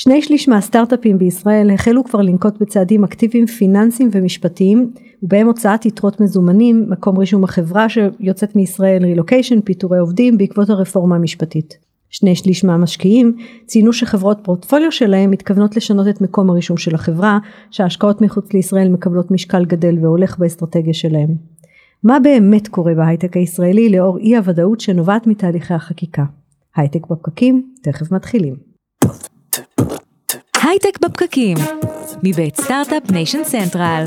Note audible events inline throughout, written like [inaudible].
שני שליש מהסטארט-אפים בישראל החלו כבר לנקוט בצעדים אקטיביים פיננסיים ומשפטיים ובהם הוצאת יתרות מזומנים, מקום רישום החברה שיוצאת מישראל, רילוקיישן, פיטורי עובדים בעקבות הרפורמה המשפטית. שני שליש מהמשקיעים ציינו שחברות פורטפוליו שלהם מתכוונות לשנות את מקום הרישום של החברה, שההשקעות מחוץ לישראל מקבלות משקל גדל והולך באסטרטגיה שלהם. מה באמת קורה בהייטק הישראלי לאור אי הוודאות שנובעת מתהליכי החקיקה? הייטק בפקקים, תכף מתחילים. הייטק בפקקים, מבית סטארט-אפ ניישן סנטרל.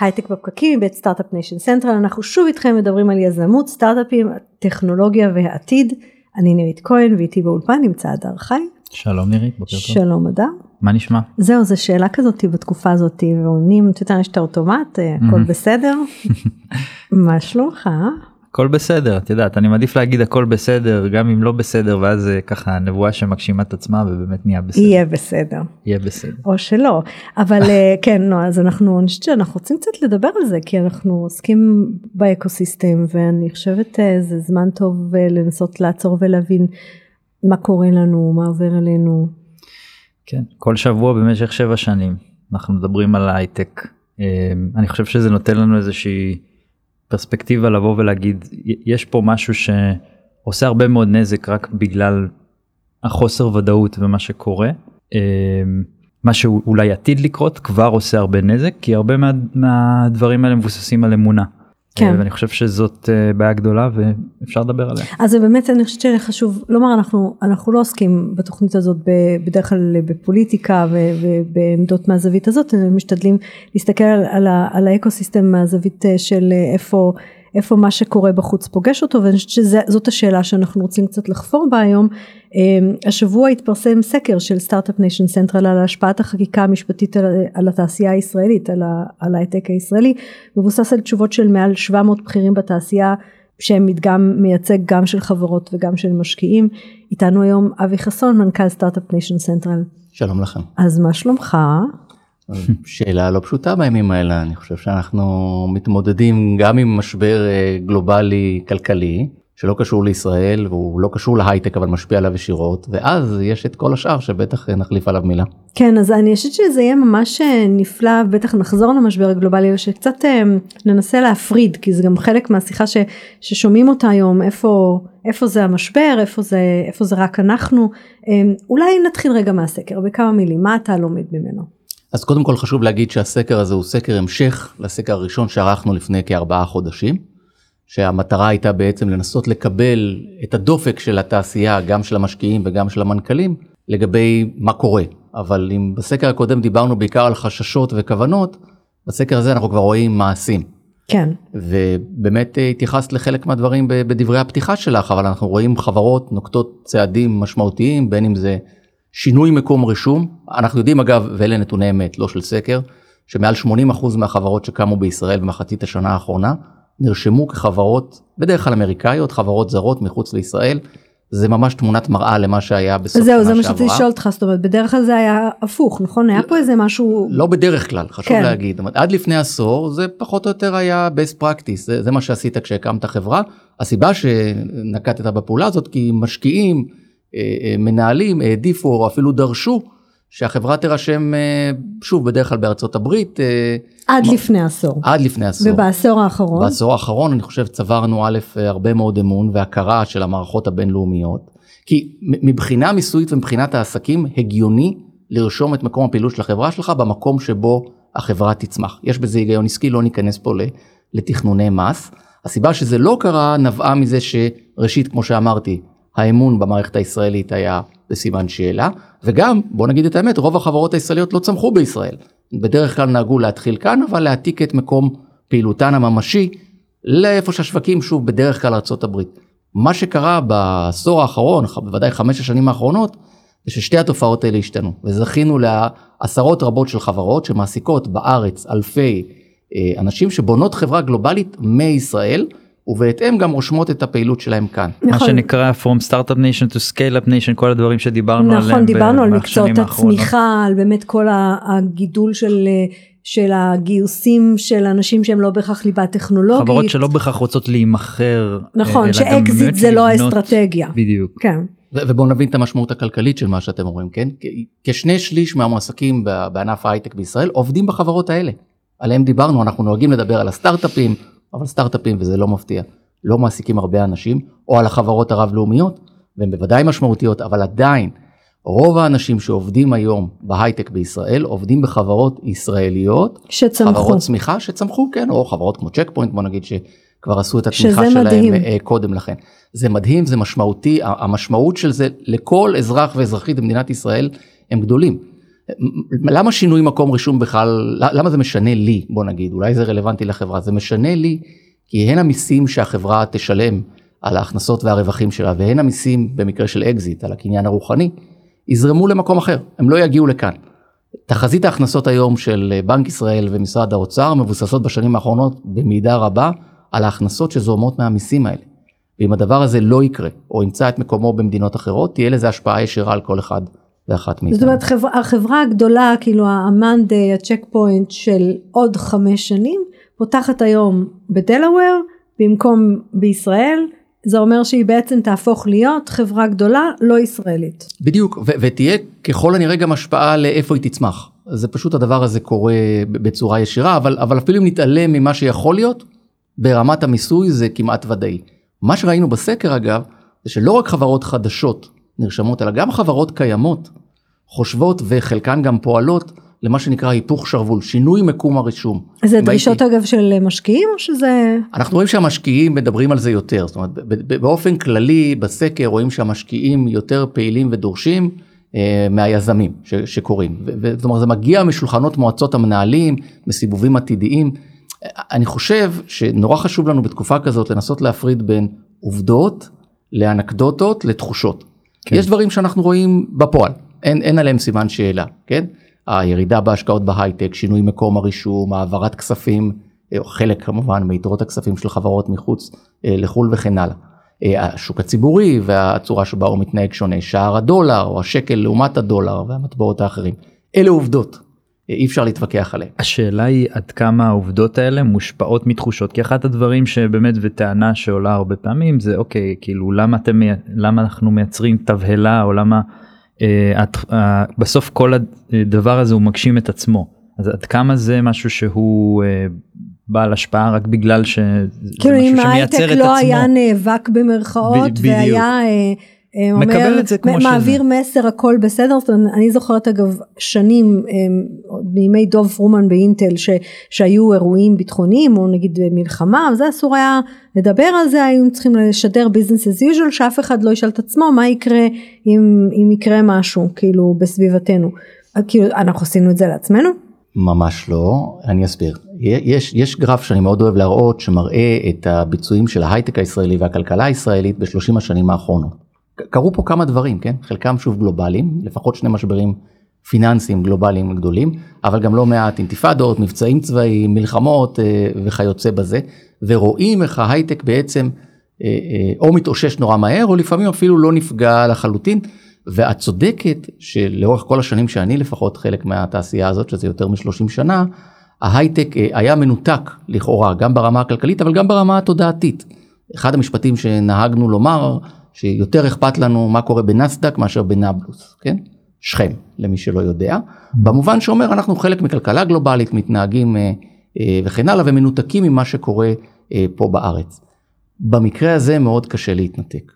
הייטק בפקקים בית סטארט-אפ ניישן סנטרל אנחנו שוב איתכם מדברים על יזמות סטארט-אפים טכנולוגיה והעתיד אני נירית כהן ואיתי באולפן נמצא הדר חי. שלום נירית בוקר טוב. שלום הדר. מה נשמע? זהו זו שאלה כזאת בתקופה הזאת ועונים אתה יודע יש את האוטומט הכל בסדר [laughs] מה שלומך? הכל בסדר את יודעת אני מעדיף להגיד הכל בסדר גם אם לא בסדר ואז זה ככה נבואה שמגשימה את עצמה ובאמת נהיה בסדר. יהיה בסדר. יהיה בסדר. או שלא אבל [laughs] כן נו אז אנחנו אני חושבת שאנחנו רוצים קצת לדבר על זה כי אנחנו עוסקים באקוסיסטם ואני חושבת זה זמן טוב לנסות לעצור ולהבין מה קורה לנו מה עובר עלינו. כן כל שבוע במשך שבע שנים אנחנו מדברים על הייטק אני חושב שזה נותן לנו איזושהי. פרספקטיבה לבוא ולהגיד יש פה משהו שעושה הרבה מאוד נזק רק בגלל החוסר ודאות ומה שקורה. מה שאולי עתיד לקרות כבר עושה הרבה נזק כי הרבה מה, מהדברים האלה מבוססים על אמונה. כן. ואני חושב שזאת בעיה גדולה ואפשר לדבר עליה. אז זה באמת אני חושבת שחשוב לומר אנחנו אנחנו לא עוסקים בתוכנית הזאת בדרך כלל בפוליטיקה ובעמדות מהזווית הזאת משתדלים להסתכל על, על האקוסיסטם מהזווית של איפה איפה מה שקורה בחוץ פוגש אותו ואני חושבת שזאת השאלה שאנחנו רוצים קצת לחפור בה היום. השבוע התפרסם סקר של סטארט-אפ ניישן סנטרל על השפעת החקיקה המשפטית על, על התעשייה הישראלית על, על ההייטק הישראלי מבוסס על תשובות של מעל 700 בכירים בתעשייה שהם מדגם מייצג גם של חברות וגם של משקיעים איתנו היום אבי חסון מנכ"ל סטארט-אפ ניישן סנטרל. שלום לכם. אז מה שלומך? שאלה לא פשוטה בימים האלה אני חושב שאנחנו מתמודדים גם עם משבר גלובלי כלכלי שלא קשור לישראל והוא לא קשור להייטק אבל משפיע עליו ישירות ואז יש את כל השאר שבטח נחליף עליו מילה. כן אז אני חושבת שזה יהיה ממש נפלא בטח נחזור למשבר הגלובלי ושקצת ננסה להפריד כי זה גם חלק מהשיחה ש, ששומעים אותה היום איפה איפה זה המשבר איפה זה איפה זה רק אנחנו אולי נתחיל רגע מהסקר בכמה מילים מה אתה לומד ממנו. אז קודם כל חשוב להגיד שהסקר הזה הוא סקר המשך לסקר הראשון שערכנו לפני כארבעה חודשים. שהמטרה הייתה בעצם לנסות לקבל את הדופק של התעשייה גם של המשקיעים וגם של המנכ"לים לגבי מה קורה אבל אם בסקר הקודם דיברנו בעיקר על חששות וכוונות בסקר הזה אנחנו כבר רואים מעשים. כן. ובאמת התייחסת לחלק מהדברים בדברי הפתיחה שלך אבל אנחנו רואים חברות נוקטות צעדים משמעותיים בין אם זה שינוי מקום רישום אנחנו יודעים אגב ואלה נתוני אמת לא של סקר שמעל 80% מהחברות שקמו בישראל במחצית השנה האחרונה נרשמו כחברות בדרך כלל אמריקאיות חברות זרות מחוץ לישראל זה ממש תמונת מראה למה שהיה בסוף שנה שעברה. זהו זה מה שרציתי לשאול אותך זאת אומרת בדרך כלל זה היה הפוך נכון היה פה איזה משהו לא בדרך כלל חשוב כן. להגיד עד לפני עשור זה פחות או יותר היה best practice זה, זה מה שעשית כשהקמת חברה הסיבה שנקטת בפעולה הזאת כי משקיעים אה, אה, מנהלים העדיפו או אפילו דרשו שהחברה תירשם שוב בדרך כלל בארצות הברית. עד מה... לפני עשור. עד לפני עשור. ובעשור האחרון? בעשור האחרון אני חושב צברנו א' הרבה מאוד אמון והכרה של המערכות הבינלאומיות. כי מבחינה מיסויית ומבחינת העסקים הגיוני לרשום את מקום הפעילות של החברה שלך במקום שבו החברה תצמח. יש בזה היגיון עסקי לא ניכנס פה לתכנוני מס. הסיבה שזה לא קרה נבעה מזה שראשית כמו שאמרתי האמון במערכת הישראלית היה בסימן שאלה וגם בוא נגיד את האמת רוב החברות הישראליות לא צמחו בישראל בדרך כלל נהגו להתחיל כאן אבל להעתיק את מקום פעילותן הממשי לאיפה שהשווקים שוב בדרך כלל ארה"ב. מה שקרה בעשור האחרון בוודאי חמש השנים האחרונות זה ששתי התופעות האלה השתנו וזכינו לעשרות רבות של חברות שמעסיקות בארץ אלפי אה, אנשים שבונות חברה גלובלית מישראל. ובהתאם גם רושמות את הפעילות שלהם כאן. נכון. מה שנקרא From Startup Nation to Scale Up Nation כל הדברים שדיברנו נכון, עליהם. נכון דיברנו על מקצועות הצמיחה על באמת כל הגידול של של הגיוסים של אנשים שהם לא בהכרח ליבה טכנולוגית. חברות שלא בהכרח רוצות להימכר. נכון, אלא גם שאקזיט זה לא האסטרטגיה. בדיוק. כן. ובואו נבין את המשמעות הכלכלית של מה שאתם אומרים, כן? כשני שליש מהמועסקים בענף ההייטק בישראל עובדים בחברות האלה. עליהם דיברנו, אנחנו נוהגים לדבר על הסטארט-אפים, אבל סטארט-אפים, וזה לא מפתיע, לא מעסיקים הרבה אנשים, או על החברות הרב-לאומיות, והן בוודאי משמעותיות, אבל עדיין, רוב האנשים שעובדים היום בהייטק בישראל עובדים בחברות ישראליות, שצמחו. חברות צמיחה שצמחו, כן, או חברות כמו צ'ק פוינט, בוא נגיד שכבר עשו את התמיכה שלהם מדהים. אה, קודם לכן. זה מדהים, זה משמעותי, המשמעות של זה לכל אזרח ואזרחית במדינת ישראל הם גדולים. למה שינוי מקום רישום בכלל, למה זה משנה לי, בוא נגיד, אולי זה רלוונטי לחברה, זה משנה לי כי הן המיסים שהחברה תשלם על ההכנסות והרווחים שלה, והן המיסים במקרה של אקזיט על הקניין הרוחני, יזרמו למקום אחר, הם לא יגיעו לכאן. תחזית ההכנסות היום של בנק ישראל ומשרד האוצר מבוססות בשנים האחרונות במידה רבה על ההכנסות שזורמות מהמיסים האלה. ואם הדבר הזה לא יקרה, או ימצא את מקומו במדינות אחרות, תהיה לזה השפעה ישירה על כל אחד ואחת מאיתנו. זאת אומרת חברה, החברה הגדולה כאילו המאנדיי הצ'ק פוינט של עוד חמש שנים פותחת היום בדלאוור במקום בישראל זה אומר שהיא בעצם תהפוך להיות חברה גדולה לא ישראלית. בדיוק, ו- ותהיה ככל הנראה גם השפעה לאיפה היא תצמח. זה פשוט הדבר הזה קורה בצורה ישירה, אבל, אבל אפילו אם נתעלם ממה שיכול להיות, ברמת המיסוי זה כמעט ודאי. מה שראינו בסקר אגב, זה שלא רק חברות חדשות נרשמות, אלא גם חברות קיימות חושבות וחלקן גם פועלות למה שנקרא היפוך שרוול, שינוי מקום הרישום. זה דרישות הייתי- אגב של משקיעים או שזה אנחנו רואים שהמשקיעים מדברים על זה יותר, זאת אומרת ב- ב- באופן כללי בסקר רואים שהמשקיעים יותר פעילים ודורשים אה, מהיזמים ש- שקורים, ו- זאת אומרת זה מגיע משולחנות מועצות המנהלים, מסיבובים עתידיים. אני חושב שנורא חשוב לנו בתקופה כזאת לנסות להפריד בין עובדות לאנקדוטות לתחושות. כן. יש דברים שאנחנו רואים בפועל, אין, אין עליהם סימן שאלה, כן? הירידה בהשקעות בהייטק, שינוי מקום הרישום, העברת כספים, אה, חלק כמובן מיתרות הכספים של חברות מחוץ אה, לחו"ל וכן הלאה. אה, השוק הציבורי והצורה שבה הוא מתנהג שונה, שער הדולר או השקל לעומת הדולר והמטבעות האחרים. אלה עובדות, אי אפשר להתווכח עליהן. השאלה היא עד כמה העובדות האלה מושפעות מתחושות כי אחד הדברים שבאמת וטענה שעולה הרבה פעמים זה אוקיי כאילו למה אתם למה אנחנו מייצרים תבהלה או למה בסוף כל הדבר הזה הוא מגשים את עצמו אז עד כמה זה משהו שהוא אה, בעל השפעה רק בגלל שזה כאילו אם משהו שמייצר ההייטק את לא עצמו. היה נאבק במרכאות. והיה אה, אה, אומר, מקבל את זה כמו שזה. מעביר מסר הכל בסדר, זאת אומרת, אני זוכרת אגב שנים אה, עוד בימי דוב פרומן באינטל ש, שהיו אירועים ביטחוניים או נגיד מלחמה, זה אסור היה לדבר על זה, היו צריכים לשדר business as usual שאף אחד לא ישאל את עצמו מה יקרה אם, אם יקרה משהו כאילו בסביבתנו, כאילו אנחנו עשינו את זה לעצמנו. ממש לא, אני אסביר. יש, יש גרף שאני מאוד אוהב להראות שמראה את הביצועים של ההייטק הישראלי והכלכלה הישראלית בשלושים השנים האחרונות. קרו פה כמה דברים, כן? חלקם שוב גלובליים, לפחות שני משברים פיננסיים גלובליים גדולים, אבל גם לא מעט אינתיפאדות, מבצעים צבאיים, מלחמות אה, וכיוצא בזה, ורואים איך ההייטק בעצם אה, אה, או מתאושש נורא מהר, או לפעמים אפילו לא נפגע לחלוטין. ואת צודקת שלאורך כל השנים שאני לפחות חלק מהתעשייה הזאת, שזה יותר מ-30 שנה, ההייטק היה מנותק לכאורה, גם ברמה הכלכלית, אבל גם ברמה התודעתית. אחד המשפטים שנהגנו לומר, שיותר אכפת לנו מה קורה בנסדק מאשר בנבלוס, כן? שכם, למי שלא יודע. במובן שאומר, אנחנו חלק מכלכלה גלובלית, מתנהגים אה, אה, וכן הלאה, ומנותקים ממה שקורה אה, פה בארץ. במקרה הזה מאוד קשה להתנתק.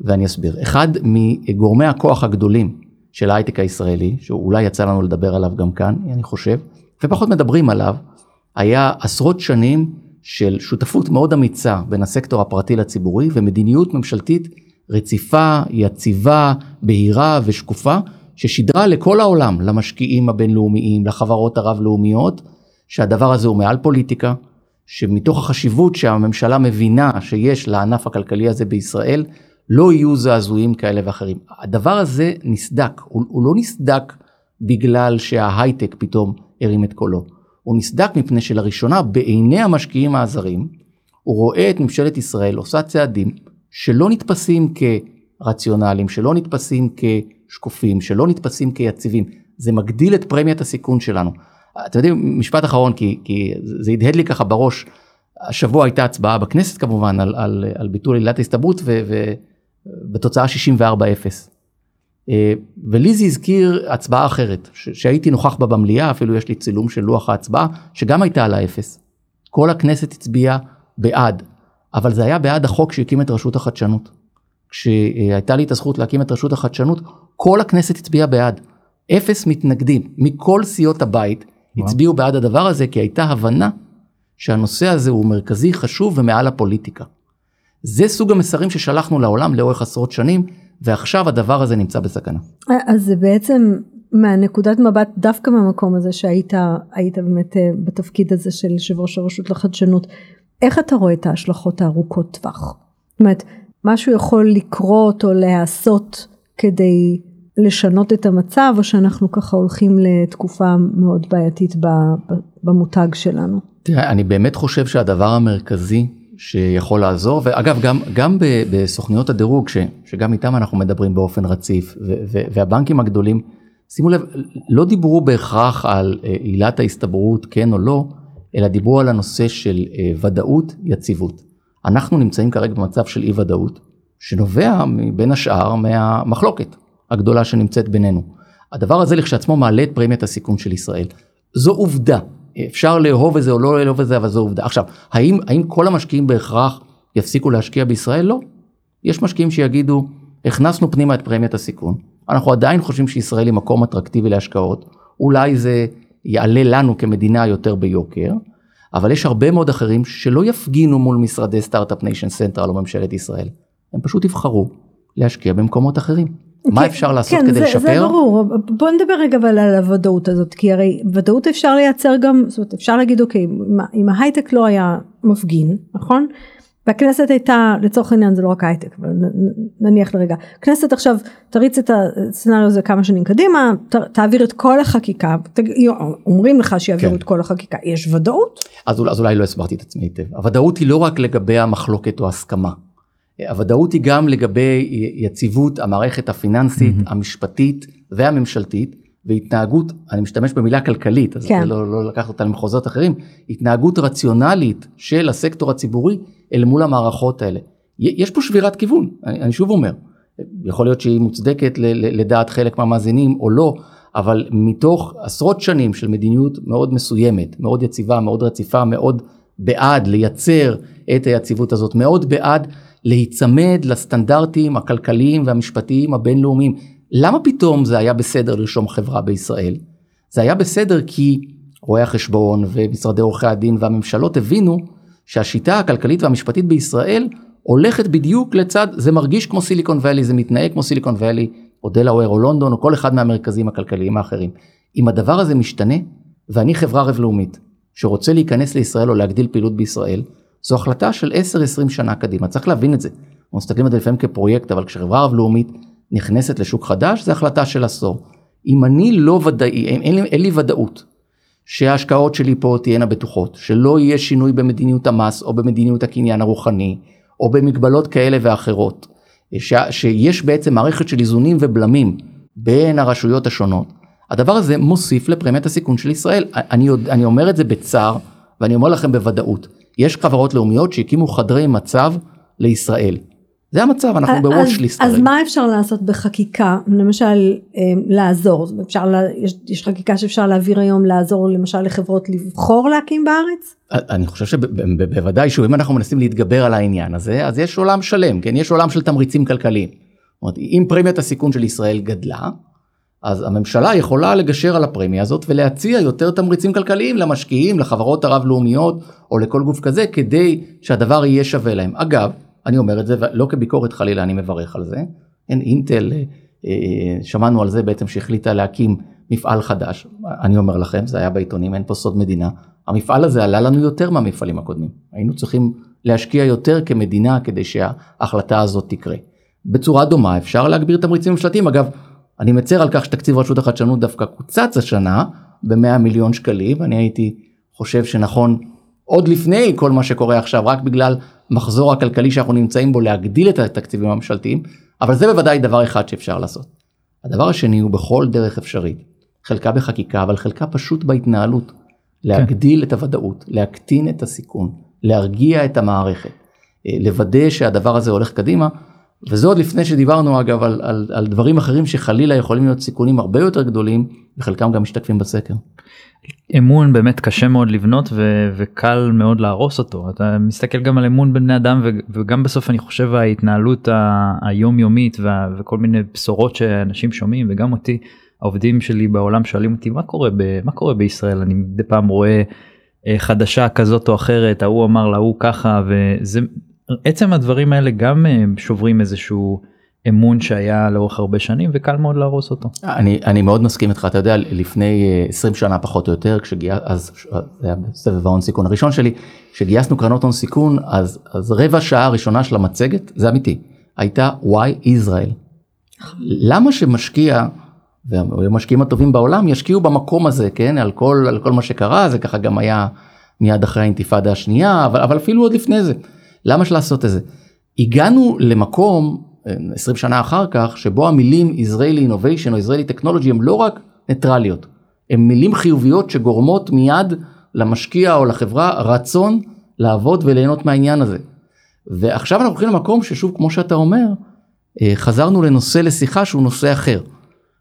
ואני אסביר. אחד מגורמי הכוח הגדולים של ההייטק הישראלי, שאולי יצא לנו לדבר עליו גם כאן, אני חושב, ופחות מדברים עליו, היה עשרות שנים של שותפות מאוד אמיצה בין הסקטור הפרטי לציבורי ומדיניות ממשלתית רציפה, יציבה, בהירה ושקופה, ששידרה לכל העולם, למשקיעים הבינלאומיים, לחברות הרב-לאומיות, שהדבר הזה הוא מעל פוליטיקה, שמתוך החשיבות שהממשלה מבינה שיש לענף הכלכלי הזה בישראל, לא יהיו זעזועים כאלה ואחרים. הדבר הזה נסדק, הוא, הוא לא נסדק בגלל שההייטק פתאום הרים את קולו. הוא נסדק מפני שלראשונה בעיני המשקיעים הזרים, הוא רואה את ממשלת ישראל עושה צעדים שלא נתפסים כרציונליים, שלא נתפסים כשקופים, שלא נתפסים כיציבים. זה מגדיל את פרמיית הסיכון שלנו. אתם יודעים, משפט אחרון, כי, כי זה הדהד לי ככה בראש, השבוע הייתה הצבעה בכנסת כמובן על, על, על ביטול עילת ההסתברות ובתוצאה 64-0. אה, ולי זה הזכיר הצבעה אחרת, שהייתי נוכח בה במליאה, אפילו יש לי צילום של לוח ההצבעה, שגם הייתה על האפס. כל הכנסת הצביעה בעד, אבל זה היה בעד החוק שהקים את רשות החדשנות. כשהייתה לי את הזכות להקים את רשות החדשנות, כל הכנסת הצביעה בעד. אפס מתנגדים מכל סיעות הבית הצביעו בעד הדבר הזה, כי הייתה הבנה שהנושא הזה הוא מרכזי, חשוב ומעל הפוליטיקה. זה סוג המסרים ששלחנו לעולם לאורך עשרות שנים, ועכשיו הדבר הזה נמצא בסכנה. אז זה בעצם מהנקודת מבט דווקא מהמקום הזה שהיית היית באמת אה, בתפקיד הזה של יושב ראש הרשות לחדשנות, איך אתה רואה את ההשלכות הארוכות טווח? זאת אומרת, משהו יכול לקרות או להיעשות כדי לשנות את המצב או שאנחנו ככה הולכים לתקופה מאוד בעייתית במותג שלנו? תראה, אני באמת חושב שהדבר המרכזי שיכול לעזור ואגב גם גם בסוכניות הדירוג ש, שגם איתם אנחנו מדברים באופן רציף ו, ו, והבנקים הגדולים שימו לב לא דיברו בהכרח על אה, עילת ההסתברות כן או לא אלא דיברו על הנושא של אה, ודאות יציבות. אנחנו נמצאים כרגע במצב של אי ודאות שנובע בין השאר מהמחלוקת הגדולה שנמצאת בינינו. הדבר הזה לכשעצמו מעלה את פרמיית הסיכון של ישראל. זו עובדה אפשר לאהוב את זה או לא לאהוב את זה, אבל זו עובדה. עכשיו, האם, האם כל המשקיעים בהכרח יפסיקו להשקיע בישראל? לא. יש משקיעים שיגידו, הכנסנו פנימה את פרמיית הסיכון, אנחנו עדיין חושבים שישראל היא מקום אטרקטיבי להשקעות, אולי זה יעלה לנו כמדינה יותר ביוקר, אבל יש הרבה מאוד אחרים שלא יפגינו מול משרדי סטארט-אפ ניישן סנטרל או ממשלת ישראל, הם פשוט יבחרו להשקיע במקומות אחרים. מה כן, אפשר לעשות כן, כדי זה, לשפר? זה ברור, בוא נדבר רגע אבל על הוודאות הזאת, כי הרי ודאות אפשר לייצר גם, זאת אומרת אפשר להגיד אוקיי, אם ההייטק לא היה מפגין, נכון? והכנסת הייתה, לצורך העניין זה לא רק הייטק, נניח לרגע, כנסת עכשיו תריץ את הסצנריו הזה כמה שנים קדימה, ת, תעביר את כל החקיקה, ת, אומרים לך שיעבירו כן. את כל החקיקה, יש ודאות? אז, אז אולי לא הסברתי את עצמי היטב, הוודאות היא לא רק לגבי המחלוקת או הסכמה. הוודאות היא גם לגבי יציבות המערכת הפיננסית, mm-hmm. המשפטית והממשלתית, והתנהגות, אני משתמש במילה כלכלית, אז כן. לא, לא לקחת אותה למחוזות אחרים, התנהגות רציונלית של הסקטור הציבורי אל מול המערכות האלה. יש פה שבירת כיוון, אני, אני שוב אומר, יכול להיות שהיא מוצדקת לדעת חלק מהמאזינים או לא, אבל מתוך עשרות שנים של מדיניות מאוד מסוימת, מאוד יציבה, מאוד רציפה, מאוד בעד לייצר את היציבות הזאת, מאוד בעד להיצמד לסטנדרטים הכלכליים והמשפטיים הבינלאומיים. למה פתאום זה היה בסדר לרשום חברה בישראל? זה היה בסדר כי רואי החשבון ומשרדי עורכי הדין והממשלות הבינו שהשיטה הכלכלית והמשפטית בישראל הולכת בדיוק לצד, זה מרגיש כמו סיליקון ואלי, זה מתנהג כמו סיליקון ואלי, או דלאוור או לונדון, או כל אחד מהמרכזים הכלכליים האחרים. אם הדבר הזה משתנה, ואני חברה רב לאומית, שרוצה להיכנס לישראל או להגדיל פעילות בישראל, זו החלטה של 10-20 שנה קדימה, צריך להבין את זה. אנחנו מסתכלים על זה לפעמים כפרויקט, אבל כשחברה רב לאומית נכנסת לשוק חדש, זה החלטה של עשור. אם אני לא ודאי, אין לי, אין לי ודאות שההשקעות שלי פה תהיינה בטוחות, שלא יהיה שינוי במדיניות המס או במדיניות הקניין הרוחני, או במגבלות כאלה ואחרות, ש, שיש בעצם מערכת של איזונים ובלמים בין הרשויות השונות, הדבר הזה מוסיף לפרמיית הסיכון של ישראל. אני, אני אומר את זה בצער, ואני אומר לכם בוודאות. יש חברות לאומיות שהקימו חדרי מצב לישראל. זה המצב, אנחנו בוואץ' אז מה אפשר לעשות בחקיקה, למשל אה, לעזור, אפשר, יש, יש חקיקה שאפשר להעביר היום לעזור למשל לחברות לבחור להקים בארץ? אני חושב שבוודאי שוב אם אנחנו מנסים להתגבר על העניין הזה אז יש עולם שלם, כן, יש עולם של תמריצים כלכליים. אם פרמיית הסיכון של ישראל גדלה, אז הממשלה יכולה לגשר על הפרמיה הזאת ולהציע יותר תמריצים כלכליים למשקיעים, לחברות הרב-לאומיות או לכל גוף כזה, כדי שהדבר יהיה שווה להם. אגב, אני אומר את זה, לא כביקורת חלילה, אני מברך על זה. אין אינטל, אה, אה, שמענו על זה בעצם שהחליטה להקים מפעל חדש. אני אומר לכם, זה היה בעיתונים, אין פה סוד מדינה. המפעל הזה עלה לנו יותר מהמפעלים הקודמים. היינו צריכים להשקיע יותר כמדינה כדי שההחלטה הזאת תקרה. בצורה דומה אפשר להגביר תמריצים ממשלתיים. אגב, אני מצר על כך שתקציב רשות החדשנות דווקא קוצץ השנה ב-100 מיליון שקלים, אני הייתי חושב שנכון עוד לפני כל מה שקורה עכשיו, רק בגלל מחזור הכלכלי שאנחנו נמצאים בו להגדיל את התקציבים הממשלתיים, אבל זה בוודאי דבר אחד שאפשר לעשות. הדבר השני הוא בכל דרך אפשרית, חלקה בחקיקה, אבל חלקה פשוט בהתנהלות. להגדיל את הוודאות, להקטין את הסיכון, להרגיע את המערכת, אה, לוודא שהדבר הזה הולך קדימה. וזה עוד לפני שדיברנו אגב על, על, על דברים אחרים שחלילה יכולים להיות סיכונים הרבה יותר גדולים וחלקם גם משתקפים בסקר. אמון באמת קשה מאוד לבנות ו- וקל מאוד להרוס אותו אתה מסתכל גם על אמון בין בני אדם ו- וגם בסוף אני חושב ההתנהלות היומיומית וה- וכל מיני בשורות שאנשים שומעים וגם אותי העובדים שלי בעולם שואלים אותי מה קורה ב- מה קורה בישראל אני מדי פעם רואה אה, חדשה כזאת או אחרת ההוא אמר להוא ככה וזה עצם הדברים האלה גם אה, שוברים איזשהו. אמון שהיה לאורך הרבה שנים וקל מאוד להרוס אותו. אני, אני מאוד מסכים איתך, אתה יודע, לפני 20 אה, שנה פחות או יותר, כשגייס, אז זה היה סבב ההון סיכון הראשון שלי, כשגייסנו קרנות הון סיכון, אז, אז רבע שעה הראשונה של המצגת, זה אמיתי, הייתה why Israel. למה שמשקיע, והמשקיעים הטובים בעולם ישקיעו במקום הזה, כן, על כל, על כל מה שקרה, זה ככה גם היה מיד אחרי האינתיפאדה השנייה, אבל, אבל אפילו עוד לפני זה. למה שלעשות את זה? הגענו למקום 20 שנה אחר כך, שבו המילים Israeli Innovation או Israeli Technology הם לא רק ניטרליות, הם מילים חיוביות שגורמות מיד למשקיע או לחברה רצון לעבוד וליהנות מהעניין הזה. ועכשיו אנחנו הולכים למקום ששוב, כמו שאתה אומר, אה, חזרנו לנושא לשיחה שהוא נושא אחר.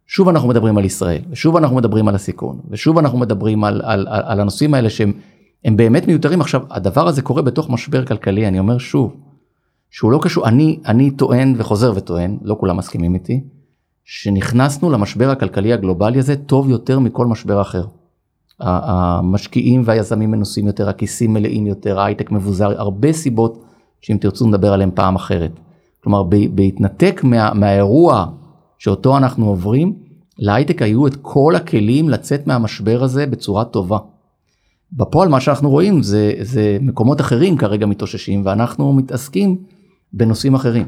שוב אנחנו מדברים על ישראל, ושוב אנחנו מדברים על הסיכון, ושוב אנחנו מדברים על, על, על, על הנושאים האלה שהם באמת מיותרים. עכשיו, הדבר הזה קורה בתוך משבר כלכלי, אני אומר שוב, שהוא לא קשור, אני, אני טוען וחוזר וטוען, לא כולם מסכימים איתי, שנכנסנו למשבר הכלכלי הגלובלי הזה טוב יותר מכל משבר אחר. המשקיעים והיזמים מנוסים יותר, הכיסים מלאים יותר, ההייטק מבוזר, הרבה סיבות שאם תרצו נדבר עליהם פעם אחרת. כלומר, בהתנתק מה, מהאירוע שאותו אנחנו עוברים, להייטק היו את כל הכלים לצאת מהמשבר הזה בצורה טובה. בפועל מה שאנחנו רואים זה, זה מקומות אחרים כרגע מתאוששים ואנחנו מתעסקים בנושאים אחרים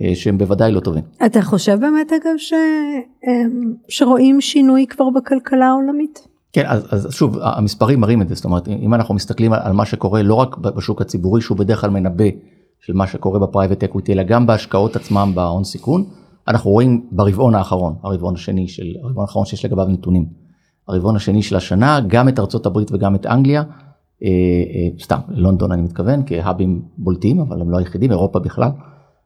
אה, שהם בוודאי לא טובים. אתה חושב באמת אגב ש... אה, שרואים שינוי כבר בכלכלה העולמית? כן אז, אז שוב המספרים מראים את זה זאת אומרת אם אנחנו מסתכלים על, על מה שקורה לא רק בשוק הציבורי שהוא בדרך כלל מנבא של מה שקורה ב private equity אלא גם בהשקעות עצמם בהון סיכון אנחנו רואים ברבעון האחרון הרבעון השני של הרבעון האחרון שיש לגביו נתונים. הרבעון השני של השנה גם את ארצות הברית וגם את אנגליה אה, אה, סתם לונדון אני מתכוון כהאבים בולטים אבל הם לא היחידים אירופה בכלל.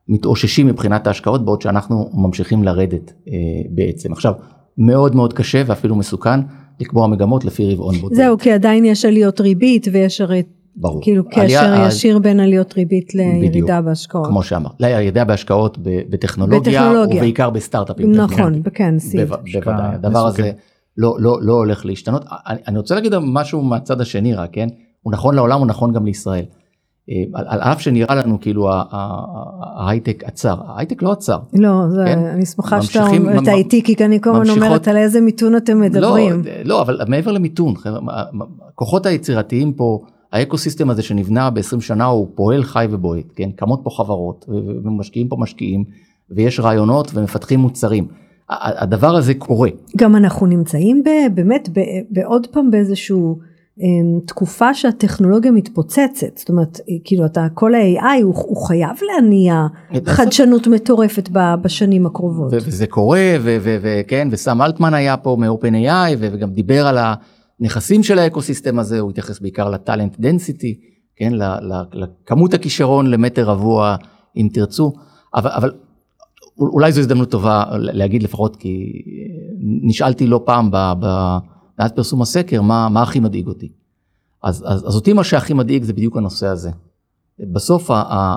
מתאוששים מבחינת ההשקעות בעוד שאנחנו ממשיכים לרדת אה, בעצם עכשיו מאוד מאוד קשה ואפילו מסוכן לקבוע מגמות לפי רבעון בודד. זהו כי עדיין יש עליות ריבית ויש הרי ברור. כאילו קשר עליה, ישיר בין עליות ריבית לירידה בדיוק, בהשקעות. כמו שאמר, לירידה בהשקעות בטכנולוגיה, בטכנולוגיה ובעיקר בסטארט-אפים. נכון, כן, סיד. בוודאי, הדבר הזה לא, לא, לא הולך להשתנות. אני, אני רוצה להגיד משהו מהצד השני רק, כן? הוא נכון לעולם, הוא נכון גם לישראל. אה, על, על אף שנראה לנו כאילו ההייטק עצר, ההייטק לא עצר. לא, זה, כן? אני שמחה שאתה איתי, כי אני כל הזמן אומרת על איזה מיתון אתם לא, מדברים. לא, לא, אבל מעבר למיתון, הכוחות היצירתיים פה, האקוסיסטם הזה שנבנה ב-20 שנה הוא פועל חי ובועט, כן? קמות פה חברות ומשקיעים פה משקיעים ויש רעיונות ומפתחים מוצרים. הדבר הזה קורה. גם אנחנו נמצאים ב, באמת בעוד פעם באיזשהו אמ, תקופה שהטכנולוגיה מתפוצצת, זאת אומרת כאילו אתה כל ה-AI הוא, הוא חייב להניע חדשנות מטורפת בשנים הקרובות. וזה קורה וכן וסם אלטמן היה פה מ-OpenAI וגם דיבר על הנכסים של ה ecosystem הזה, הוא התייחס בעיקר ל talent density, כן, לכמות הכישרון למטר רבוע אם תרצו, אבל, אבל אולי זו הזדמנות טובה להגיד לפחות כי נשאלתי לא פעם מאז פרסום הסקר מה, מה הכי מדאיג אותי. אז, אז, אז אותי מה שהכי מדאיג זה בדיוק הנושא הזה. בסוף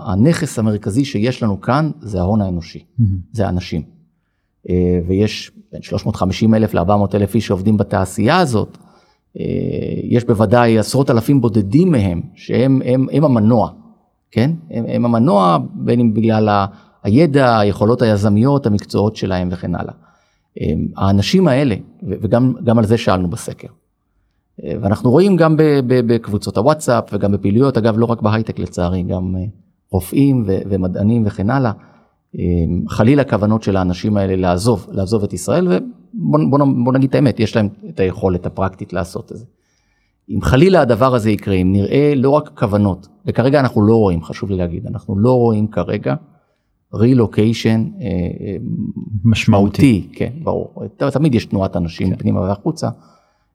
הנכס המרכזי שיש לנו כאן זה ההון האנושי, mm-hmm. זה האנשים. אה, ויש בין 350 אלף ל-400 אלף איש שעובדים בתעשייה הזאת, אה, יש בוודאי עשרות אלפים בודדים מהם שהם הם, הם המנוע, כן? הם, הם המנוע בין אם בגלל הידע, היכולות היזמיות, המקצועות שלהם וכן הלאה. אמ, האנשים האלה, וגם על זה שאלנו בסקר, אה, ואנחנו רואים גם בקבוצות הוואטסאפ וגם בפעילויות, אגב לא רק בהייטק לצערי, גם אה, רופאים ומדענים וכן הלאה, אמ, חלילה כוונות של האנשים האלה לעזוב, לעזוב את ישראל, ובוא בוא, בוא נגיד את האמת, יש להם את היכולת הפרקטית לעשות את זה. אם חלילה הדבר הזה יקרה, אם נראה לא רק כוונות, וכרגע אנחנו לא רואים, חשוב לי להגיד, אנחנו לא רואים כרגע רילוקיישן משמעותי. כן, ברור. תמיד יש תנועת אנשים פנימה והחוצה,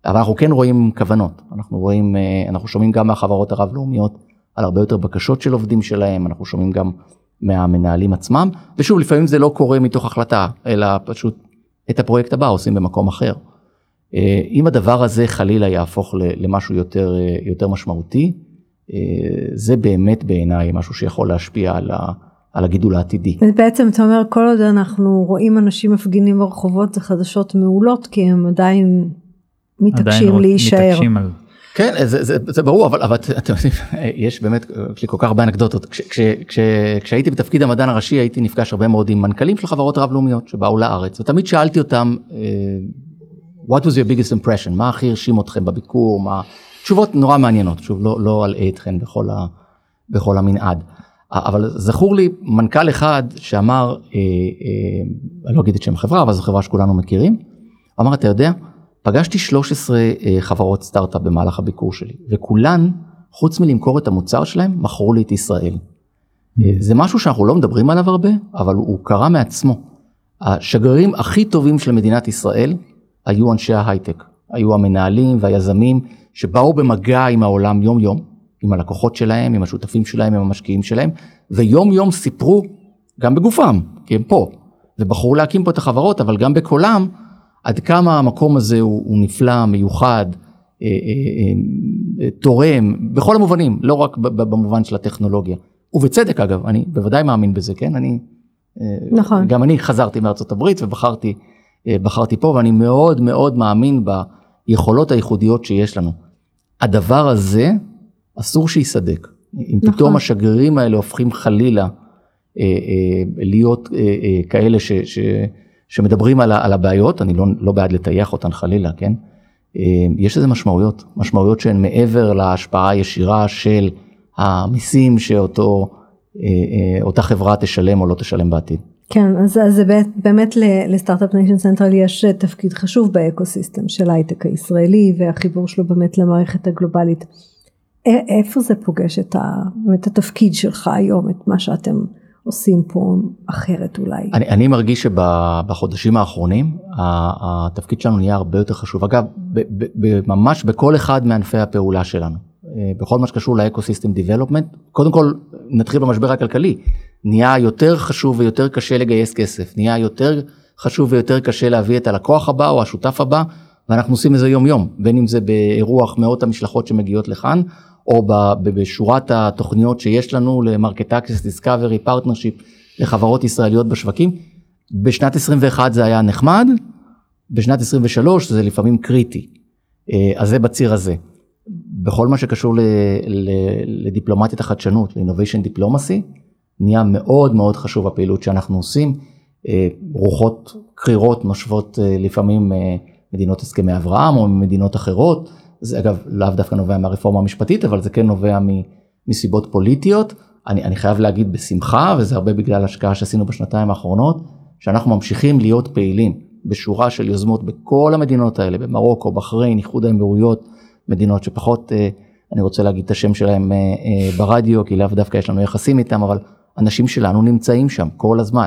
אבל אנחנו כן רואים כוונות. אנחנו רואים, אה, אנחנו שומעים גם מהחברות הרב-לאומיות על הרבה יותר בקשות של עובדים שלהם, אנחנו שומעים גם מהמנהלים עצמם, ושוב, לפעמים זה לא קורה מתוך החלטה, אלא פשוט את הפרויקט הבא עושים במקום אחר. אה, אם הדבר הזה חלילה יהפוך למשהו יותר, אה, יותר משמעותי, זה באמת בעיניי משהו שיכול להשפיע על ה... על הגידול העתידי. בעצם אתה אומר כל עוד אנחנו רואים אנשים מפגינים ברחובות זה חדשות מעולות כי הם עדיין מתעקשים להישאר. מתעקשים על... כן זה, זה, זה ברור אבל, אבל אתם יודעים יש באמת יש לי כל כך הרבה אנקדוטות כש, כש, כש, כשהייתי בתפקיד המדען הראשי הייתי נפגש הרבה מאוד עם מנכ"לים של חברות רב לאומיות שבאו לארץ ותמיד שאלתי אותם uh, what was your biggest impression מה הכי הרשים אתכם בביקור מה תשובות נורא מעניינות שוב לא, לא אלאה אתכם בכל, ה, בכל המנעד. אבל זכור לי מנכ"ל אחד שאמר, אה, אה, אני לא אגיד את שם החברה, אבל זו חברה שכולנו מכירים, אמר, אתה יודע, פגשתי 13 אה, חברות סטארט-אפ במהלך הביקור שלי, וכולן, חוץ מלמכור את המוצר שלהם, מכרו לי את ישראל. Mm. זה משהו שאנחנו לא מדברים עליו הרבה, אבל הוא קרה מעצמו. השגרירים הכי טובים של מדינת ישראל היו אנשי ההייטק, היו המנהלים והיזמים שבאו במגע עם העולם יום יום, עם הלקוחות שלהם, עם השותפים שלהם, עם המשקיעים שלהם, ויום יום סיפרו, גם בגופם, כי הם פה, ובחרו להקים פה את החברות, אבל גם בקולם, עד כמה המקום הזה הוא, הוא נפלא, מיוחד, אה, אה, אה, תורם, בכל המובנים, לא רק במובן של הטכנולוגיה. ובצדק אגב, אני בוודאי מאמין בזה, כן? אני, נכון. גם אני חזרתי מארצות הברית ובחרתי בחרתי פה, ואני מאוד מאוד מאמין ביכולות הייחודיות שיש לנו. הדבר הזה, אסור שיסדק. אם נכון. פתאום השגרירים האלה הופכים חלילה אה, אה, להיות אה, אה, כאלה ש, ש, שמדברים על, על הבעיות, אני לא, לא בעד לטייח אותן חלילה, כן? אה, יש לזה משמעויות, משמעויות שהן מעבר להשפעה הישירה של המיסים שאותו, אה, אה, אותה חברה תשלם או לא תשלם בעתיד. כן, אז, אז זה באמת לסטארט-אפ ניישן סנטרל יש תפקיד חשוב ב ecosystem של ההייטק הישראלי והחיבור שלו באמת למערכת הגלובלית. איפה זה פוגש את, ה, את התפקיד שלך היום, את מה שאתם עושים פה אחרת אולי? אני, אני מרגיש שבחודשים האחרונים התפקיד שלנו נהיה הרבה יותר חשוב. אגב, ב, ב, ב, ממש בכל אחד מענפי הפעולה שלנו. אה, בכל מה שקשור לאקו-סיסטם דיבלופמנט, קודם כל נתחיל במשבר הכלכלי. נהיה יותר חשוב ויותר קשה לגייס כסף, נהיה יותר חשוב ויותר קשה להביא את הלקוח הבא או השותף הבא, ואנחנו עושים את זה יום יום, בין אם זה באירוח מאות המשלחות שמגיעות לכאן, או בשורת התוכניות שיש לנו ל market access, discovery, partnership לחברות ישראליות בשווקים. בשנת 21 זה היה נחמד, בשנת 23 זה לפעמים קריטי. אה, אז זה בציר הזה. בכל מה שקשור לדיפלומטיית החדשנות, ל-innovation diplomacy, נהיה מאוד מאוד חשוב הפעילות שאנחנו עושים. אה, רוחות קרירות נושבות אה, לפעמים מדינות הסכמי אברהם או ממדינות אחרות. זה אגב לאו דווקא נובע מהרפורמה המשפטית, אבל זה כן נובע מסיבות פוליטיות. אני, אני חייב להגיד בשמחה, וזה הרבה בגלל השקעה שעשינו בשנתיים האחרונות, שאנחנו ממשיכים להיות פעילים בשורה של יוזמות בכל המדינות האלה, במרוקו, בחריין, איחוד האמירויות, מדינות שפחות, אה, אני רוצה להגיד את השם שלהם אה, אה, ברדיו, כי לאו דווקא יש לנו יחסים איתם, אבל אנשים שלנו נמצאים שם כל הזמן.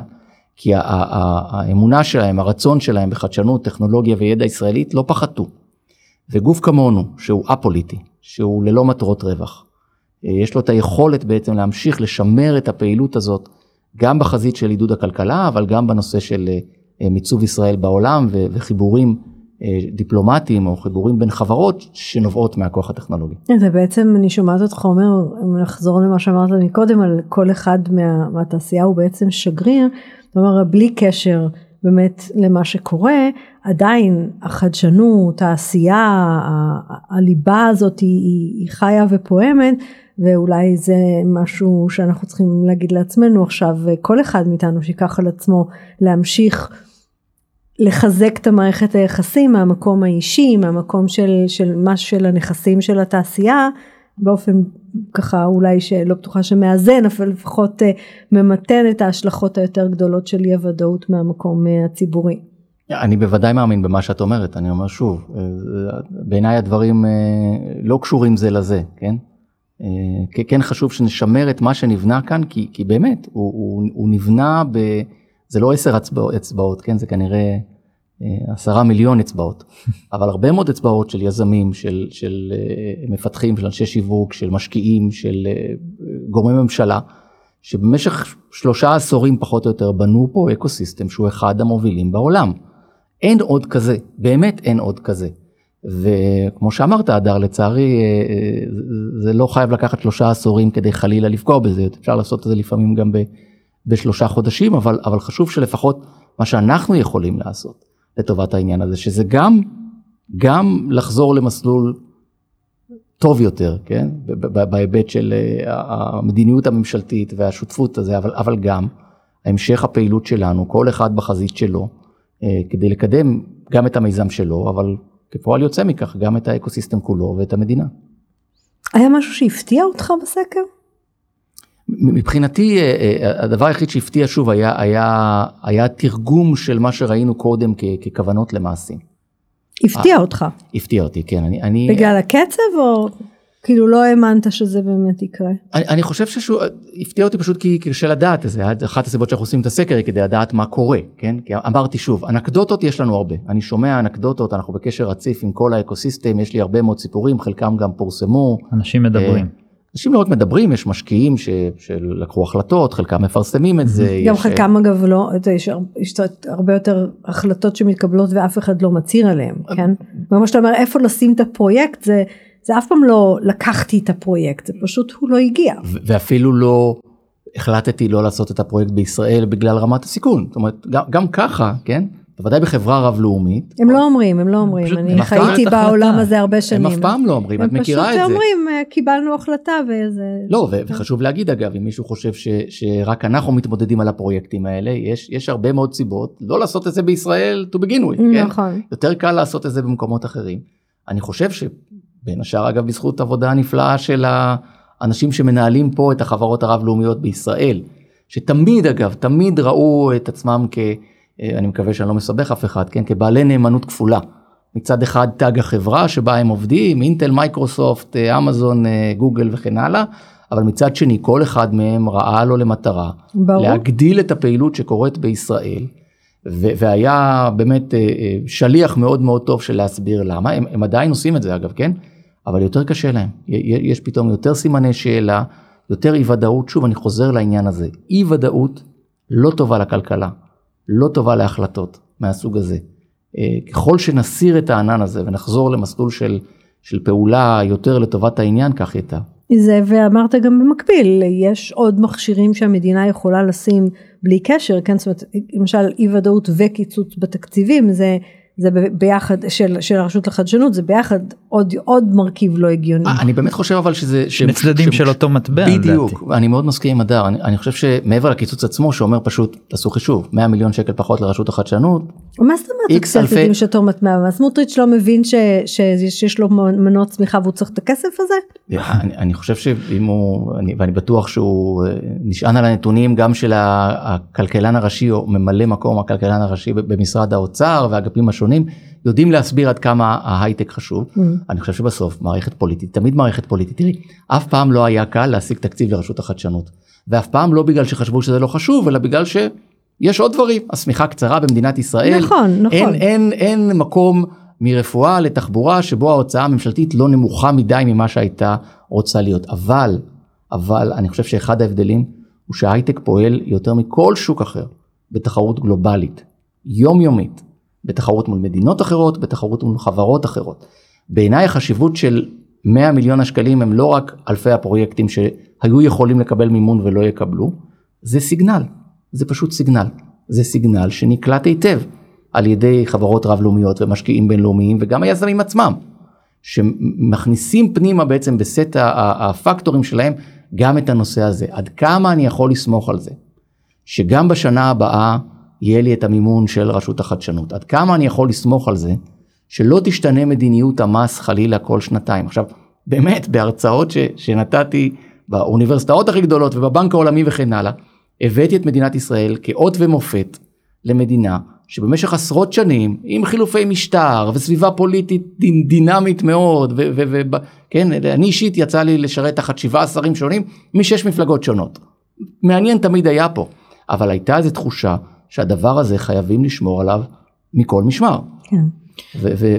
כי האמונה שלהם, הרצון שלהם בחדשנות, טכנולוגיה וידע ישראלית לא פחתו. וגוף כמונו, שהוא א-פוליטי, שהוא ללא מטרות רווח, אה, יש לו את היכולת בעצם להמשיך לשמר את הפעילות הזאת, גם בחזית של עידוד הכלכלה, אבל גם בנושא של אה, מיצוב ישראל בעולם וחיבורים אה, דיפלומטיים או חיבורים בין חברות שנובעות מהכוח הטכנולוגי. זה בעצם אני שומעת אותך אומר, אם נחזור למה שאמרת מקודם על כל אחד מה, מהתעשייה הוא בעצם שגריר, אומרת בלי קשר באמת למה שקורה, עדיין החדשנות, העשייה, הליבה הזאת היא, היא חיה ופועמת, ואולי זה משהו שאנחנו צריכים להגיד לעצמנו עכשיו, כל אחד מאיתנו שיקח על עצמו להמשיך לחזק את המערכת היחסים מהמקום האישי, מהמקום של, של מה של הנכסים של התעשייה, באופן ככה אולי שלא בטוחה שמאזן, אבל לפחות uh, ממתן את ההשלכות היותר גדולות של אי הוודאות מהמקום uh, הציבורי. אני בוודאי מאמין במה שאת אומרת, אני אומר שוב, אה, בעיניי הדברים לא קשורים זה לזה, כן? אה, כן- חשוב שנשמר את מה שנבנה כאן כי, כי באמת הוא, הוא, הוא נבנה ב... זה לא עשר אצבעות, אצבעות כן זה כנראה אה, עשרה מיליון אצבעות [laughs] אבל הרבה מאוד אצבעות של יזמים של, של אה, מפתחים של אנשי שיווק של משקיעים של אה, גורמי ממשלה שבמשך שלושה עשורים פחות או יותר בנו פה אקו סיסטם שהוא אחד המובילים בעולם. אין עוד כזה באמת אין עוד כזה. וכמו שאמרת אדר לצערי אה, אה, זה לא חייב לקחת שלושה עשורים כדי חלילה לפגוע בזה אפשר לעשות את זה לפעמים גם ב, בשלושה חודשים אבל אבל חשוב שלפחות מה שאנחנו יכולים לעשות לטובת העניין הזה שזה גם גם לחזור למסלול טוב יותר כן בהיבט של אה, המדיניות הממשלתית והשותפות הזה אבל אבל גם המשך הפעילות שלנו כל אחד בחזית שלו כדי לקדם גם את המיזם שלו אבל כפועל יוצא מכך גם את האקוסיסטם כולו ואת המדינה. היה משהו שהפתיע אותך בסקר? מבחינתי אה, אה, הדבר היחיד שהפתיע שוב היה היה היה תרגום של מה שראינו קודם כ, ככוונות למעשים. הפתיע אותך. הפתיע אותי כן אני אני בגלל הקצב או כאילו לא האמנת שזה באמת יקרה. אני, אני חושב שהוא הפתיע אותי פשוט כי קשה לדעת זה אחת הסיבות שאנחנו עושים את הסקר היא כדי לדעת מה קורה כן כי אמרתי שוב אנקדוטות יש לנו הרבה אני שומע אנקדוטות אנחנו בקשר רציף עם כל האקוסיסטם יש לי הרבה מאוד סיפורים חלקם גם פורסמו. אנשים מדברים. אנשים לא רק מדברים יש משקיעים ש, שלקחו החלטות חלקם מפרסמים את זה. גם יש, חלקם אגב לא יש, יש הרבה יותר החלטות שמתקבלות ואף אחד לא מצהיר עליהם כן. ומה שאתה אומר איפה לשים את הפרויקט זה. זה אף פעם לא לקחתי את הפרויקט, זה פשוט הוא לא הגיע. ואפילו לא החלטתי לא לעשות את הפרויקט בישראל בגלל רמת הסיכון. זאת אומרת, גם, גם ככה, כן? בוודאי בחברה רב לאומית. הם לא אומרים, הם לא אומרים, פשוט אני חייתי בעולם הזה הרבה שנים. הם אף פעם לא אומרים, את מכירה את זה. הם פשוט אומרים, קיבלנו החלטה וזה... לא, ו- וחשוב להגיד אגב, אם מישהו חושב ש- שרק אנחנו מתמודדים על הפרויקטים האלה, יש, יש הרבה מאוד סיבות לא לעשות את זה בישראל to begin with, כן? נכון. יותר קל לעשות את זה במקומות אחרים. אני חושב ש... בין השאר אגב בזכות עבודה נפלאה של האנשים שמנהלים פה את החברות הרב-לאומיות בישראל, שתמיד אגב, תמיד ראו את עצמם כ... אני מקווה שאני לא מסבך אף אחד, כן? כבעלי נאמנות כפולה. מצד אחד תג החברה שבה הם עובדים, אינטל, מייקרוסופט, אמזון, גוגל וכן הלאה, אבל מצד שני כל אחד מהם ראה לו למטרה ברור. להגדיל את הפעילות שקורית בישראל. והיה באמת שליח מאוד מאוד טוב של להסביר למה, הם, הם עדיין עושים את זה אגב, כן? אבל יותר קשה להם, יש פתאום יותר סימני שאלה, יותר אי ודאות, שוב אני חוזר לעניין הזה, אי ודאות לא טובה לכלכלה, לא טובה להחלטות מהסוג הזה. ככל שנסיר את הענן הזה ונחזור למסלול של, של פעולה יותר לטובת העניין, כך ייטב. זה ואמרת גם במקביל, יש עוד מכשירים שהמדינה יכולה לשים בלי קשר, כן, זאת אומרת, למשל אי ודאות וקיצוץ בתקציבים, זה, זה ביחד, של, של הרשות לחדשנות, זה ביחד עוד, עוד מרכיב לא הגיוני. אני באמת חושב אבל שזה... שני צדדים של אותו מטבע. בדיוק, אני מאוד מסכים עם הדר, אני, אני חושב שמעבר לקיצוץ עצמו שאומר פשוט, תעשו חישוב, 100 מיליון שקל פחות לרשות החדשנות. מה זאת אומרת צדדים של אותו מטבע? סמוטריץ' לא מבין ש, ש, שיש לו מנוע צמיחה והוא צריך את הכסף הזה? אני, אני חושב שאם הוא, אני, ואני בטוח שהוא נשען על הנתונים גם של הכלכלן הראשי או ממלא מקום הכלכלן הראשי במשרד האוצר והאגפים השונים, יודעים להסביר עד כמה ההייטק חשוב. Mm. אני חושב שבסוף מערכת פוליטית, תמיד מערכת פוליטית, תראי, אף פעם לא היה קל להשיג תקציב לרשות החדשנות. ואף פעם לא בגלל שחשבו שזה לא חשוב, אלא בגלל שיש עוד דברים. השמיכה קצרה במדינת ישראל. נכון, נכון. אין, אין, אין מקום מרפואה לתחבורה שבו ההוצאה הממשלתית לא נמוכה מדי ממה שהייתה רוצה להיות. אבל, אבל אני חושב שאחד ההבדלים הוא שההייטק פועל יותר מכל שוק אחר בתחרות גלובלית, יומיומית. בתחרות מול מדינות אחרות, בתחרות מול חברות אחרות. בעיניי החשיבות של 100 מיליון השקלים הם לא רק אלפי הפרויקטים שהיו יכולים לקבל מימון ולא יקבלו, זה סיגנל, זה פשוט סיגנל. זה סיגנל שנקלט היטב על ידי חברות רב-לאומיות ומשקיעים בינלאומיים וגם היזמים עצמם, שמכניסים פנימה בעצם בסט הפקטורים שלהם גם את הנושא הזה. עד כמה אני יכול לסמוך על זה, שגם בשנה הבאה יהיה לי את המימון של רשות החדשנות. עד כמה אני יכול לסמוך על זה שלא תשתנה מדיניות המס חלילה כל שנתיים. עכשיו, באמת, בהרצאות ש, שנתתי באוניברסיטאות הכי גדולות ובבנק העולמי וכן הלאה, הבאתי את מדינת ישראל כאות ומופת למדינה שבמשך עשרות שנים עם חילופי משטר וסביבה פוליטית דינמית מאוד וכן אני אישית יצא לי לשרת תחת שבעה שרים שונים משש מפלגות שונות. מעניין תמיד היה פה אבל הייתה איזו תחושה שהדבר הזה חייבים לשמור עליו מכל משמר. כן.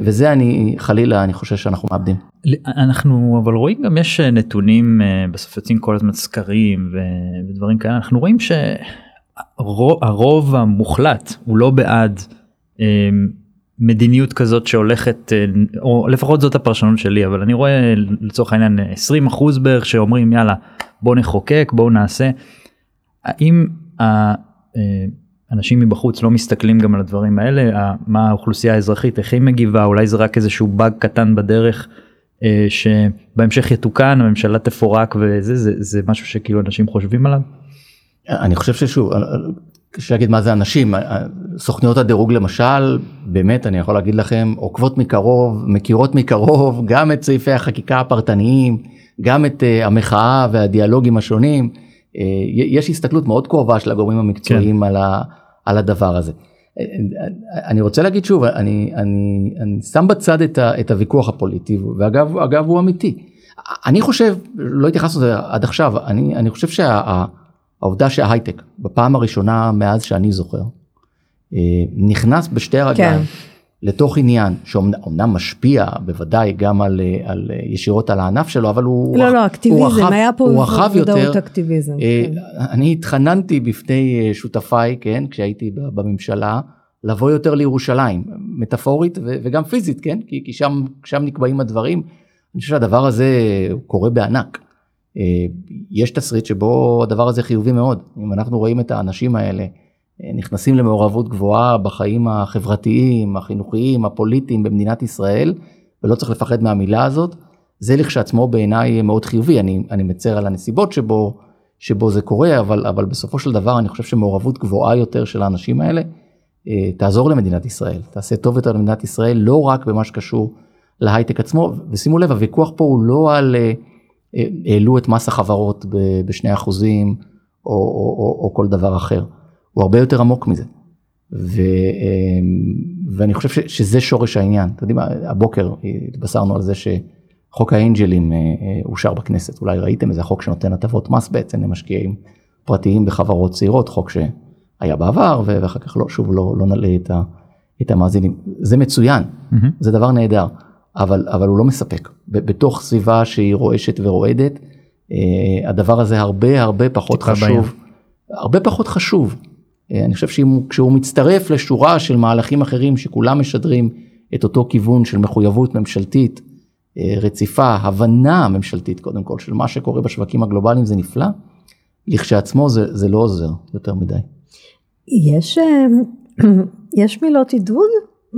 וזה אני חלילה אני חושב שאנחנו מאבדים. אנחנו אבל רואים גם יש נתונים אה, בסוף יוצאים כל הזמן סקרים ודברים כאלה אנחנו רואים שהרוב המוחלט הוא לא בעד אה, מדיניות כזאת שהולכת אה, או לפחות זאת הפרשנות שלי אבל אני רואה לצורך העניין 20 אחוז בערך שאומרים יאללה בוא נחוקק בוא נעשה. האם אנשים מבחוץ לא מסתכלים גם על הדברים האלה מה האוכלוסייה האזרחית איך היא מגיבה אולי זה רק איזשהו באג קטן בדרך אה, שבהמשך יתוקן הממשלה תפורק וזה זה, זה משהו שכאילו אנשים חושבים עליו. אני חושב ששוב אה, אה, קשה להגיד מה זה אנשים סוכניות הדירוג למשל באמת אני יכול להגיד לכם עוקבות מקרוב מכירות מקרוב גם את סעיפי החקיקה הפרטניים גם את המחאה והדיאלוגים השונים. יש הסתכלות מאוד קרובה של הגורמים המקצועיים כן. על, ה, על הדבר הזה. אני רוצה להגיד שוב, אני, אני, אני שם בצד את, ה, את הוויכוח הפוליטי, ואגב אגב, הוא אמיתי. אני חושב, לא התייחסנו לזה עד עכשיו, אני, אני חושב שהעובדה שה, שההייטק בפעם הראשונה מאז שאני זוכר, אה, נכנס בשתי הרגליים. כן. לתוך עניין שאומנם משפיע בוודאי גם על, על ישירות על הענף שלו אבל הוא לא לא אקטיביזם הוא רחב, היה פה הוא רחב יותר אקטיביזם אה, כן. אני התחננתי בפני אה, שותפיי כן כשהייתי בממשלה לבוא יותר לירושלים מטאפורית וגם פיזית כן כי, כי שם שם נקבעים הדברים אני חושב שהדבר הזה קורה בענק. אה, יש תסריט שבו הדבר הזה חיובי מאוד אם אנחנו רואים את האנשים האלה. נכנסים למעורבות גבוהה בחיים החברתיים, החינוכיים, הפוליטיים במדינת ישראל, ולא צריך לפחד מהמילה הזאת, זה לכשעצמו בעיניי מאוד חיובי, אני, אני מצר על הנסיבות שבו, שבו זה קורה, אבל, אבל בסופו של דבר אני חושב שמעורבות גבוהה יותר של האנשים האלה, אה, תעזור למדינת ישראל, תעשה טוב יותר למדינת ישראל, לא רק במה שקשור להייטק עצמו, ושימו לב, הוויכוח פה הוא לא על אה, אה, העלו את מס החברות בשני אחוזים, או, או, או, או כל דבר אחר. הוא הרבה יותר עמוק מזה. ו, אמ, ואני חושב ש, שזה שורש העניין. אתם יודעים, הבוקר התבשרנו על זה שחוק האנג'לים אה, אה, אושר בכנסת, אולי ראיתם איזה חוק שנותן הטבות מס בעצם למשקיעים פרטיים בחברות צעירות, חוק שהיה בעבר ואחר כך לא, שוב לא, לא נעלה את, ה, את המאזינים. זה מצוין, mm-hmm. זה דבר נהדר, אבל, אבל הוא לא מספק. בתוך סביבה שהיא רועשת ורועדת, אה, הדבר הזה הרבה הרבה פחות חשוב. בים. הרבה פחות חשוב אני חושב שכשהוא מצטרף לשורה של מהלכים אחרים שכולם משדרים את אותו כיוון של מחויבות ממשלתית אה, רציפה, הבנה ממשלתית קודם כל של מה שקורה בשווקים הגלובליים זה נפלא, לכשעצמו זה, זה לא עוזר יותר מדי. יש, אה, [clears throat] יש מילות עידוד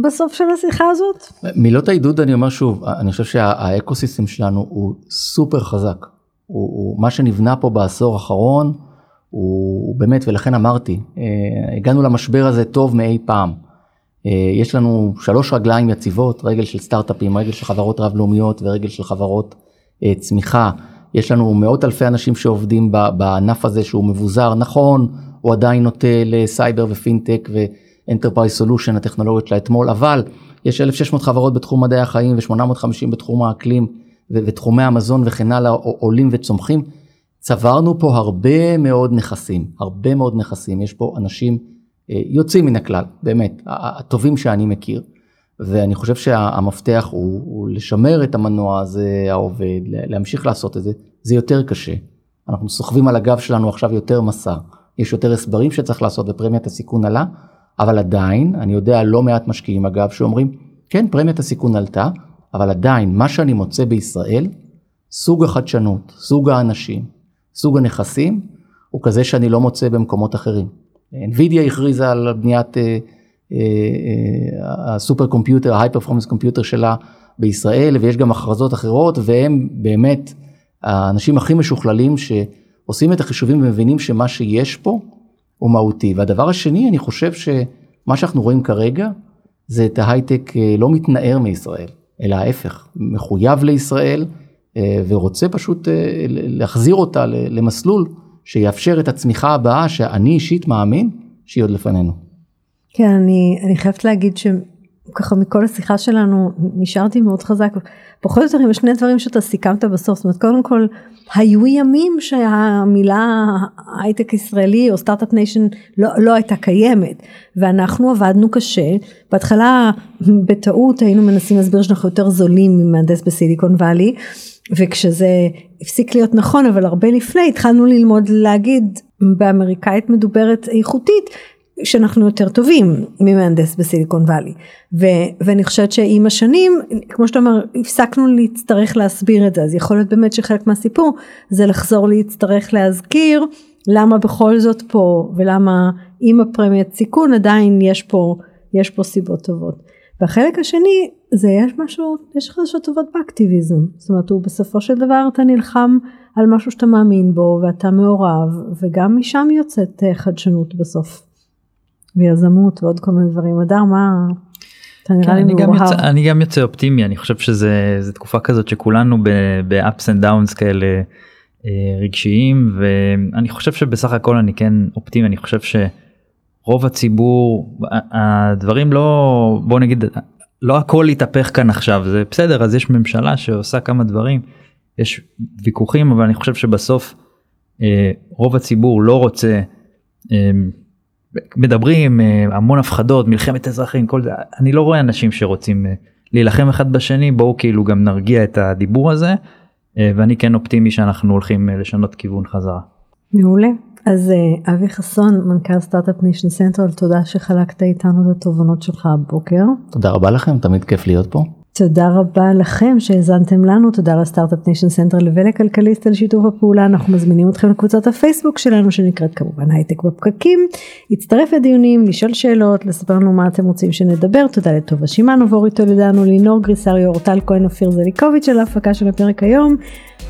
בסוף של השיחה הזאת? מילות העידוד אני אומר שוב, אני חושב שהאקוסיסטם שלנו הוא סופר חזק, הוא, הוא מה שנבנה פה בעשור האחרון. הוא באמת ולכן אמרתי אה, הגענו למשבר הזה טוב מאי פעם. אה, יש לנו שלוש רגליים יציבות רגל של סטארט-אפים רגל של חברות רב לאומיות ורגל של חברות אה, צמיחה. יש לנו מאות אלפי אנשים שעובדים בענף הזה שהוא מבוזר נכון הוא עדיין נוטה לסייבר ופינטק ו enterprise solution הטכנולוגיות של האתמול אבל יש 1600 חברות בתחום מדעי החיים ו850 בתחום האקלים ותחומי המזון וכן הלאה עולים וצומחים. צברנו פה הרבה מאוד נכסים, הרבה מאוד נכסים, יש פה אנשים אה, יוצאים מן הכלל, באמת, הטובים שאני מכיר, ואני חושב שהמפתח הוא, הוא לשמר את המנוע הזה העובד, להמשיך לעשות את זה, זה יותר קשה. אנחנו סוחבים על הגב שלנו עכשיו יותר מסע, יש יותר הסברים שצריך לעשות ופרמיית הסיכון עלה, אבל עדיין, אני יודע לא מעט משקיעים אגב שאומרים, כן פרמיית הסיכון עלתה, אבל עדיין מה שאני מוצא בישראל, סוג החדשנות, סוג האנשים, סוג הנכסים הוא כזה שאני לא מוצא במקומות אחרים. NVIDIA הכריזה על בניית אה, אה, אה, הסופר קומפיוטר, ההיי פרפורמנס קומפיוטר שלה בישראל ויש גם הכרזות אחרות והם באמת האנשים הכי משוכללים שעושים את החישובים ומבינים שמה שיש פה הוא מהותי. והדבר השני אני חושב שמה שאנחנו רואים כרגע זה את ההייטק לא מתנער מישראל אלא ההפך מחויב לישראל ורוצה פשוט אה, להחזיר אותה למסלול שיאפשר את הצמיחה הבאה שאני אישית מאמין שהיא עוד לפנינו. כן, אני, אני חייבת להגיד שככה מכל השיחה שלנו נשארתי מאוד חזק, פחות או יותר עם שני דברים שאתה סיכמת בסוף, זאת אומרת קודם כל היו ימים שהמילה הייטק ישראלי או startup nation לא, לא הייתה קיימת ואנחנו עבדנו קשה, בהתחלה בטעות היינו מנסים להסביר שאנחנו יותר זולים ממהנדס בסיליקון וואלי וכשזה הפסיק להיות נכון אבל הרבה לפני התחלנו ללמוד להגיד באמריקאית מדוברת איכותית שאנחנו יותר טובים ממהנדס בסיליקון וואלי ואני חושבת שעם השנים כמו שאתה אומר הפסקנו להצטרך להסביר את זה אז יכול להיות באמת שחלק מהסיפור זה לחזור להצטרך להזכיר למה בכל זאת פה ולמה עם הפרמיית סיכון עדיין יש פה יש פה סיבות טובות. והחלק השני זה יש משהו יש חדשות טובות באקטיביזם זאת אומרת הוא בסופו של דבר אתה נלחם על משהו שאתה מאמין בו ואתה מעורב וגם משם יוצאת אה, חדשנות בסוף. ויזמות ועוד כל מיני דברים. אדר מה? אתה נראה כן, לי אני, גם מאוהב. יוצא, אני גם יוצא אופטימי אני חושב שזה זה תקופה כזאת שכולנו ב-ups and downs כאלה אה, רגשיים ואני חושב שבסך הכל אני כן אופטימי אני חושב שרוב הציבור הדברים לא בוא נגיד לא הכל יתהפך כאן עכשיו זה בסדר אז יש ממשלה שעושה כמה דברים יש ויכוחים אבל אני חושב שבסוף אה, רוב הציבור לא רוצה. אה, מדברים אה, המון הפחדות מלחמת אזרחים כל זה אני לא רואה אנשים שרוצים אה, להילחם אחד בשני בואו כאילו גם נרגיע את הדיבור הזה אה, ואני כן אופטימי שאנחנו הולכים אה, לשנות כיוון חזרה. מעולה. אז אה, אבי חסון מנכ"ל סטארט-אפ ניישן סנטרל תודה שחלקת איתנו את התובנות שלך הבוקר. תודה רבה לכם תמיד כיף להיות פה. תודה רבה לכם שהאזנתם לנו, תודה לסטארט-אפ ניישן סנטרל ולכלכליסט על שיתוף הפעולה, אנחנו מזמינים אתכם לקבוצת הפייסבוק שלנו שנקראת כמובן הייטק בפקקים, להצטרף לדיונים, לשאול שאלות, לספר לנו מה אתם רוצים שנדבר, תודה לטובה שמענו ואורי טולדנו, לינור גריסריו, אורטל כהן, אופיר זליקוביץ' על ההפקה של הפרק היום.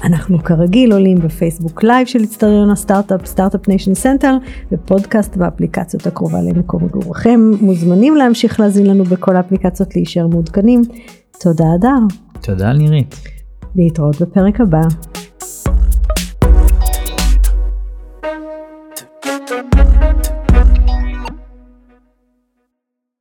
אנחנו כרגיל עולים בפייסבוק לייב של אצטדיון הסטארט-אפ, סטארט-אפ ניישן סנטרל, ופודקאסט באפליקציות הקרובה למקום מגוריכם. מוזמנים להמשיך להאזין לנו בכל האפליקציות להישאר מעודכנים. תודה אדר, תודה נירית. להתראות בפרק הבא.